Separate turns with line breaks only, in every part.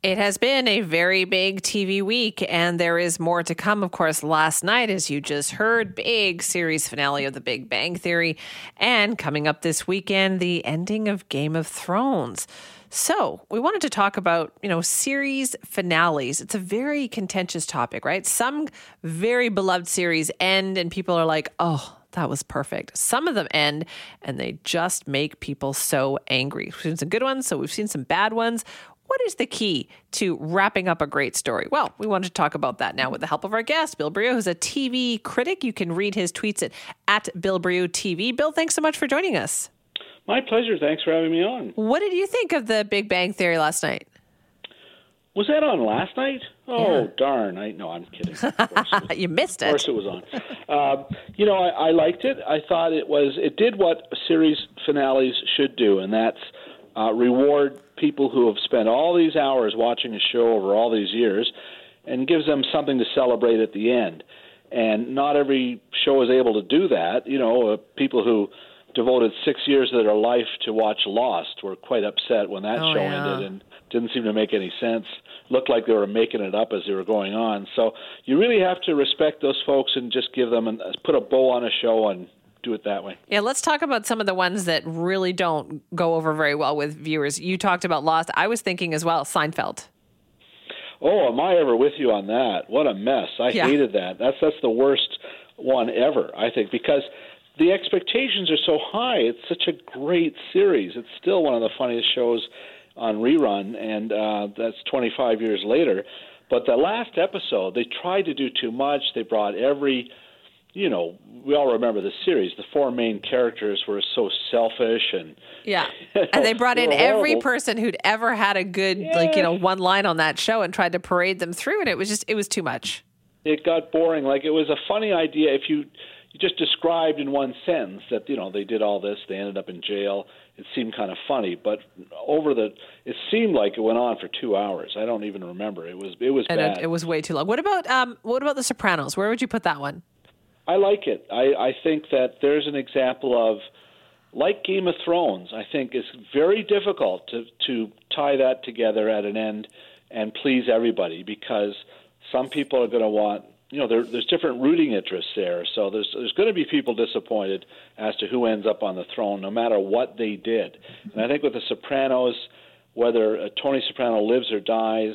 It has been a very big TV week, and there is more to come. Of course, last night, as you just heard, big series finale of The Big Bang Theory, and coming up this weekend, the ending of Game of Thrones. So, we wanted to talk about, you know, series finales. It's a very contentious topic, right? Some very beloved series end and people are like, "Oh, that was perfect." Some of them end and they just make people so angry. We've seen some good ones, so we've seen some bad ones. What is the key to wrapping up a great story? Well, we wanted to talk about that now with the help of our guest, Bill Brioux, who's a TV critic. You can read his tweets at, at Bill Brioux TV. Bill, thanks so much for joining us.
My pleasure. Thanks for having me on.
What did you think of the Big Bang Theory last night?
Was that on last night? Oh, yeah. darn. I No, I'm kidding.
you missed it.
Of course it was on. Uh, you know, I, I liked it. I thought it was, it did what series finales should do, and that's uh, reward people who have spent all these hours watching a show over all these years and gives them something to celebrate at the end. And not every show is able to do that. You know, uh, people who devoted six years of their life to watch Lost were quite upset when that
oh,
show
yeah.
ended and didn't seem to make any sense. Looked like they were making it up as they were going on. So you really have to respect those folks and just give them and put a bow on a show and do it that way.
Yeah, let's talk about some of the ones that really don't go over very well with viewers. You talked about Lost. I was thinking as well, Seinfeld.
Oh, am I ever with you on that? What a mess! I
Yeah.
hated that. That's that's the worst one ever. I think because the expectations are so high. It's such a great series. It's still one of the funniest shows on rerun, and uh, that's 25 years later. But the last episode, they tried to do too much. They brought every, you know, we all remember the series. The four main characters were so selfish and
Yeah.
you know,
And they brought in every person who'd ever had a good, like, you know, one line on that show and tried to parade them through. And it was just, it was too much.
it got boring. Like it was a funny idea if you you just described in one sentence that you know they did all this, they ended up in jail. It seemed kind of funny, but over the it seemed like it went on for two hours. I don't even remember. It was it was
And
bad.
it, it was way too long. What about, um, what about The Sopranos? Where would you put that one?
I like it. I, I think that there's an example of, like Game of Thrones, I think it's very difficult to, to tie that together at an end and please everybody because some people are going to want, you know, there, there's different rooting interests there. So there's, there's going to be people disappointed as to who ends up on the throne, no matter what they did. And I think with The Sopranos, whether uh, Tony Soprano lives or dies,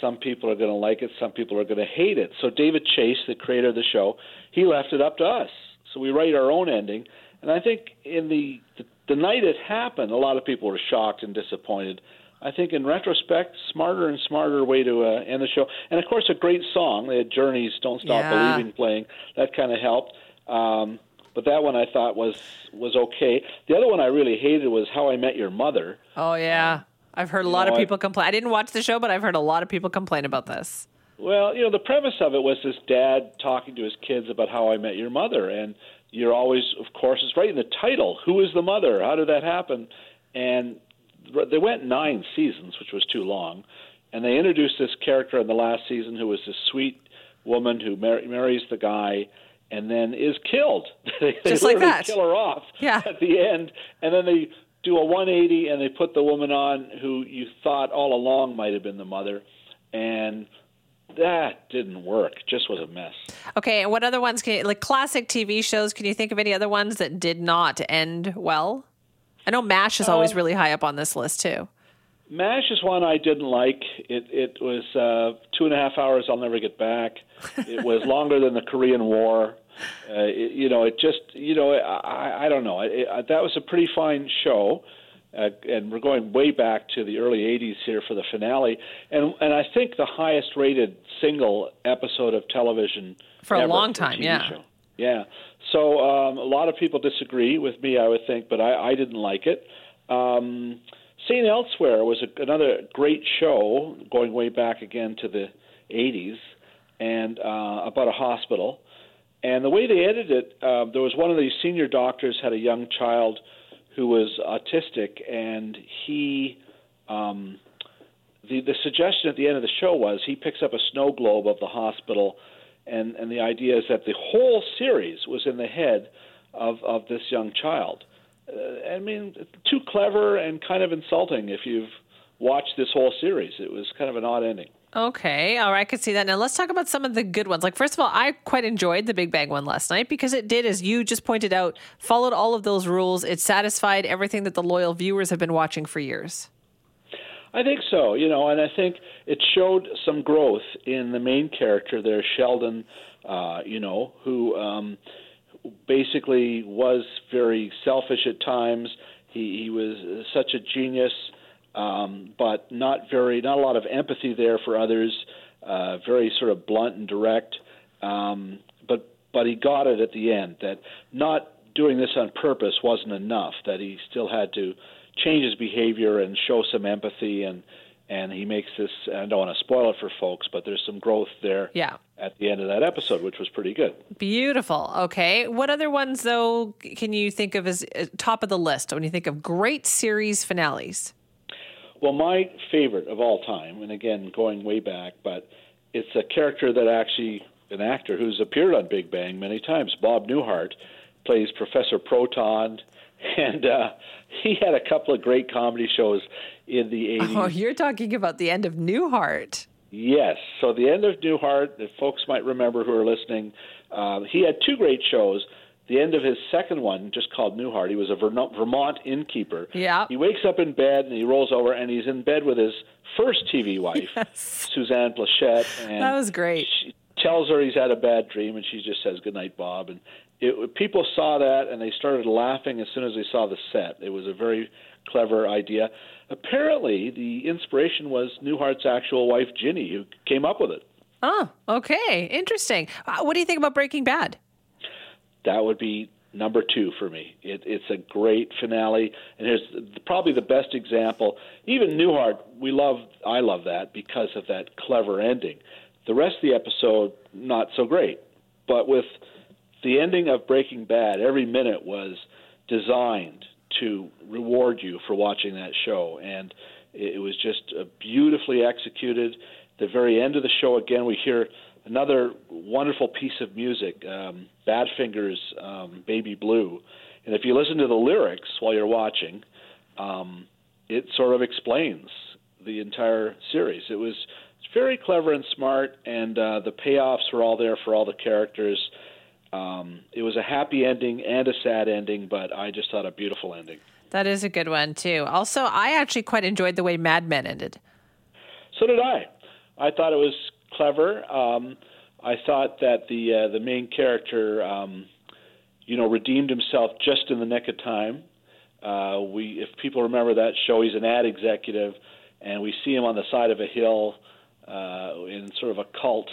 some people are going to like it, some people are going to hate it. So David Chase, the creator of the show, he left it up to us. So we write our own ending. And I think in the the, the night it happened, a lot of people were shocked and disappointed. I think in retrospect, smarter and smarter way to uh, end the show. And of course, a great song. They had Journey's "Don't Stop
Yeah.
Believing" playing. That kind of helped. Um, but that one I thought was was okay. The other one I really hated was "How I Met Your Mother."
Oh, yeah. I've heard a lot
know,
of
I-
people complain. I didn't watch the show, but I've heard a lot of people complain about this.
Well, you know, the premise of it was this dad talking to his kids about how I met your mother, and you're always, of course, it's right in the title. Who is the mother? How did that happen? And they went nine seasons, which was too long, and they introduced this character in the last season who was this sweet woman who mar- marries the guy and then is killed. they they
Just like that.
kill her off
Yeah.
at the end, and then they do a 180 and they put the woman on who you thought all along might have been the mother, and that didn't work. Just was a mess.
Okay, and what other ones can you, like classic TV shows? Can you think of any other ones that did not end well? I know MASH is always
Um,
really high up on this list too.
Mash is one I didn't like. It it was uh, two and a half hours. I'll never get back. It was longer than the Korean War. Uh, it, you know, it just you know I I don't know. It, it, that was a pretty fine show. Uh, and we're going way back to the early 80s here for the finale, and and I think the highest rated single episode of television
For a long time, yeah.
show. Yeah. So um, a lot of people disagree with me, I would think, but I, I didn't like it. Um, St. Elsewhere was a, another great show, going way back again to the 80s, and uh, about a hospital. And the way they edited it, uh, there was one of these senior doctors had a young child who was autistic, and he, um, the the suggestion at the end of the show was he picks up a snow globe of the hospital and and the idea is that the whole series was in the head of of this young child. Uh, I mean, too clever and kind of insulting if you've watched this whole series. It was kind of an odd ending.
Okay, all right, I could see that. Now let's talk about some of the good ones. Like first of all, I quite enjoyed the Big Bang one last night because it did, as you just pointed out, followed all of those rules. It satisfied everything that the loyal viewers have been watching for years.
I think so, you know, and I think it showed some growth in the main character there, Sheldon, uh, you know, who um, basically was very selfish at times. He, he was such a genius um, but not very, not a lot of empathy there for others. Uh, very sort of blunt and direct. Um, but but he got it at the end that not doing this on purpose wasn't enough. That he still had to change his behavior and show some empathy and and he makes this I don't want to spoil it for folks, but there's some growth there
yeah.
at the end of that episode, which was pretty good.
Beautiful. Okay. What other ones though can you think of as uh, top of the list when you think of great series finales?
Well, my favorite of all time, and again going way back, but it's a character that actually an actor who's appeared on Big Bang many times. Bob Newhart plays Professor Proton, and uh, he had a couple of great comedy shows in the 80s.
Oh, you're talking about the end of Newhart.
Yes. So the end of Newhart, if folks might remember who are listening, uh, he had two great shows the end of his second one, just called Newhart, he was a Vermont innkeeper.
Yeah.
He wakes up in bed and he rolls over and he's in bed with his first TV wife,
yes.
Suzanne Pleshette. And
that was great.
She tells her he's had a bad dream and she just says, Good night, Bob. And it, people saw that and they started laughing as soon as they saw the set. It was a very clever idea. Apparently, the inspiration was Newhart's actual wife, Ginny, who came up with it.
Oh, okay. Interesting. Uh, what do you think about Breaking Bad?
That would be number two for me. It, it's a great finale, and here's probably the best example. Even Newhart, we love, I love that because of that clever ending. The rest of the episode, not so great. But with the ending of Breaking Bad, every minute was designed to reward you for watching that show, and it was just beautifully executed. The very end of the show, again, we hear another wonderful piece of music, um, Badfinger's um, "Baby Blue," and if you listen to the lyrics while you're watching, um, it sort of explains the entire series. It was very clever and smart, and uh, the payoffs were all there for all the characters. Um, it was a happy ending and a sad ending, but I just thought a beautiful ending.
That is a good one too. Also, I actually quite enjoyed the way Mad Men ended.
So did I. I thought it was clever. Um, I thought that the uh, the main character, um, you know, redeemed himself just in the nick of time. Uh, we, if people remember that show, he's an ad executive, and we see him on the side of a hill uh, in sort of a cult,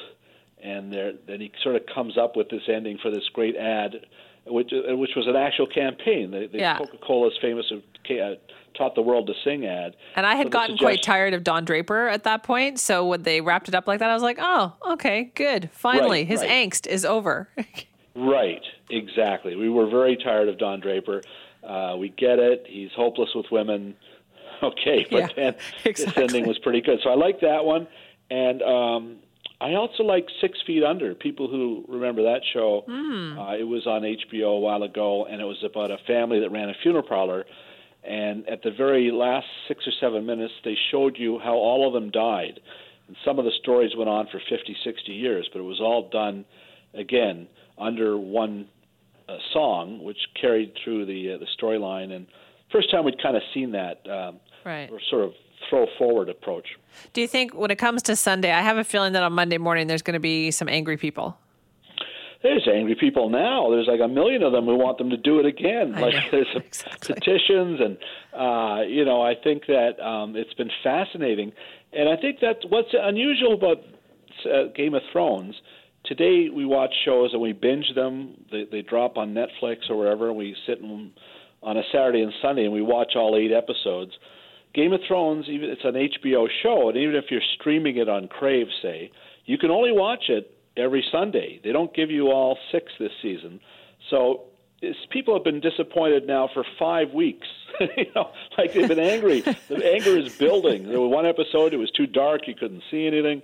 and there, then he sort of comes up with this ending for this great ad, which uh, which was an actual campaign. The, the
yeah.
Coca-Cola's famous uh, taught the world to sing ad.
And I had so gotten quite tired of Don Draper at that point. So when they wrapped it up like that, I was like, oh, okay, good. Finally,
right,
his
right.
angst is over.
right, exactly. We were very tired of Don Draper. Uh, we get it. He's hopeless with women. Okay, but
yeah,
then
exactly.
this ending was pretty good. So I like that one. And um, I also like Six Feet Under. People who remember that show,
mm.
uh, it was on HBO a while ago, and it was about a family that ran a funeral parlor and at the very last six or seven minutes, they showed you how all of them died. And some of the stories went on for 50, 60 years, but it was all done, again, under one uh, song, which carried through the uh, the storyline. And first time we'd kind of seen that, um,
right.
or sort of throw forward approach.
Do you think when it comes to Sunday, I have a feeling that on Monday morning there's going to be some angry people?
there's angry people now. There's like a million of them who want them to do it again.
I
like
know.
there's
exactly.
petitions, and uh, you know, I think that um, it's been fascinating, and I think that what's unusual about uh, Game of Thrones. Today we watch shows and we binge them. They, they drop on Netflix or wherever, and we sit and, on a Saturday and Sunday and we watch all eight episodes. Game of Thrones, even it's an HBO show, and even if you're streaming it on Crave, say, you can only watch it every Sunday. They don't give you all six this season. So people have been disappointed now for five weeks. you know, like they've been angry. the anger is building. There was one episode; it was too dark; you couldn't see anything.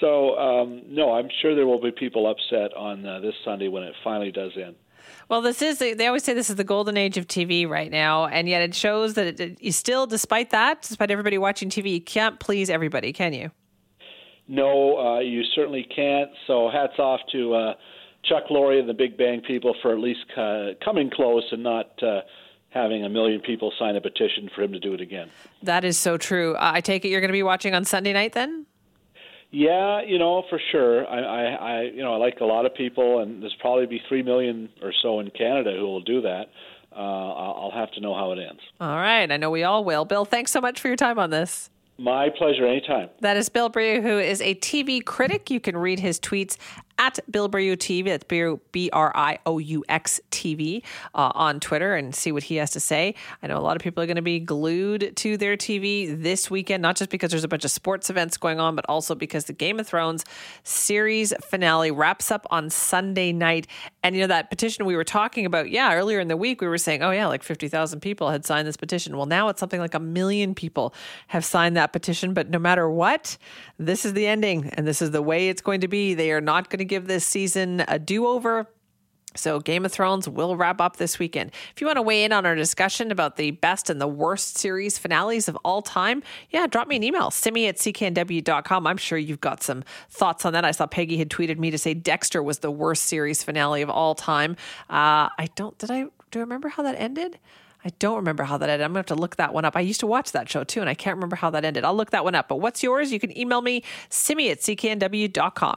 So um, no, I'm sure there will be people upset on uh, this Sunday when it finally does end.
Well, this is, they always say this is the golden age of TV right now. And yet it shows that it, it, you still, despite that, despite everybody watching TV, you can't please everybody, can you?
No, uh, you certainly can't. So hats off to uh, Chuck Lorre and the Big Bang people for at least uh, coming close and not uh, having a million people sign a petition for him to do it again.
That is so true. Uh, I take it you're going to be watching on Sunday night then?
Yeah, you know, for sure. I, I, I, you know, I like a lot of people, and there's probably be three million or so in Canada who will do that. Uh, I'll have to know how it ends.
All right, I know we all will. Bill, thanks so much for your time on this.
My pleasure, anytime.
That is Bill Brioux, who is a TV critic. You can read his tweets at Bill Brioux TV. That's B R I O U X TV uh, on Twitter and see what he has to say. I know a lot of people are going to be glued to their TV this weekend, not just because there's a bunch of sports events going on, but also because the Game of Thrones series finale wraps up on Sunday night. And, you know, that petition we were talking about, yeah, earlier in the week, we were saying, oh, yeah, like 50,000 people had signed this petition. Well, now it's something like a million people have signed that petition. But no matter what, this is the ending and this is the way it's going to be. They are not going to give this season a do over. So, Game of Thrones will wrap up this weekend. If you want to weigh in on our discussion about the best and the worst series finales of all time, yeah, drop me an email, simi at cknw.com. I'm sure you've got some thoughts on that. I saw Peggy had tweeted me to say Dexter was the worst series finale of all time. Uh, I don't, did I, do I remember how that ended? I don't remember how that ended. I'm going to have to look that one up. I used to watch that show too, and I can't remember how that ended. I'll look that one up. But what's yours? You can email me, simi at cknw.com.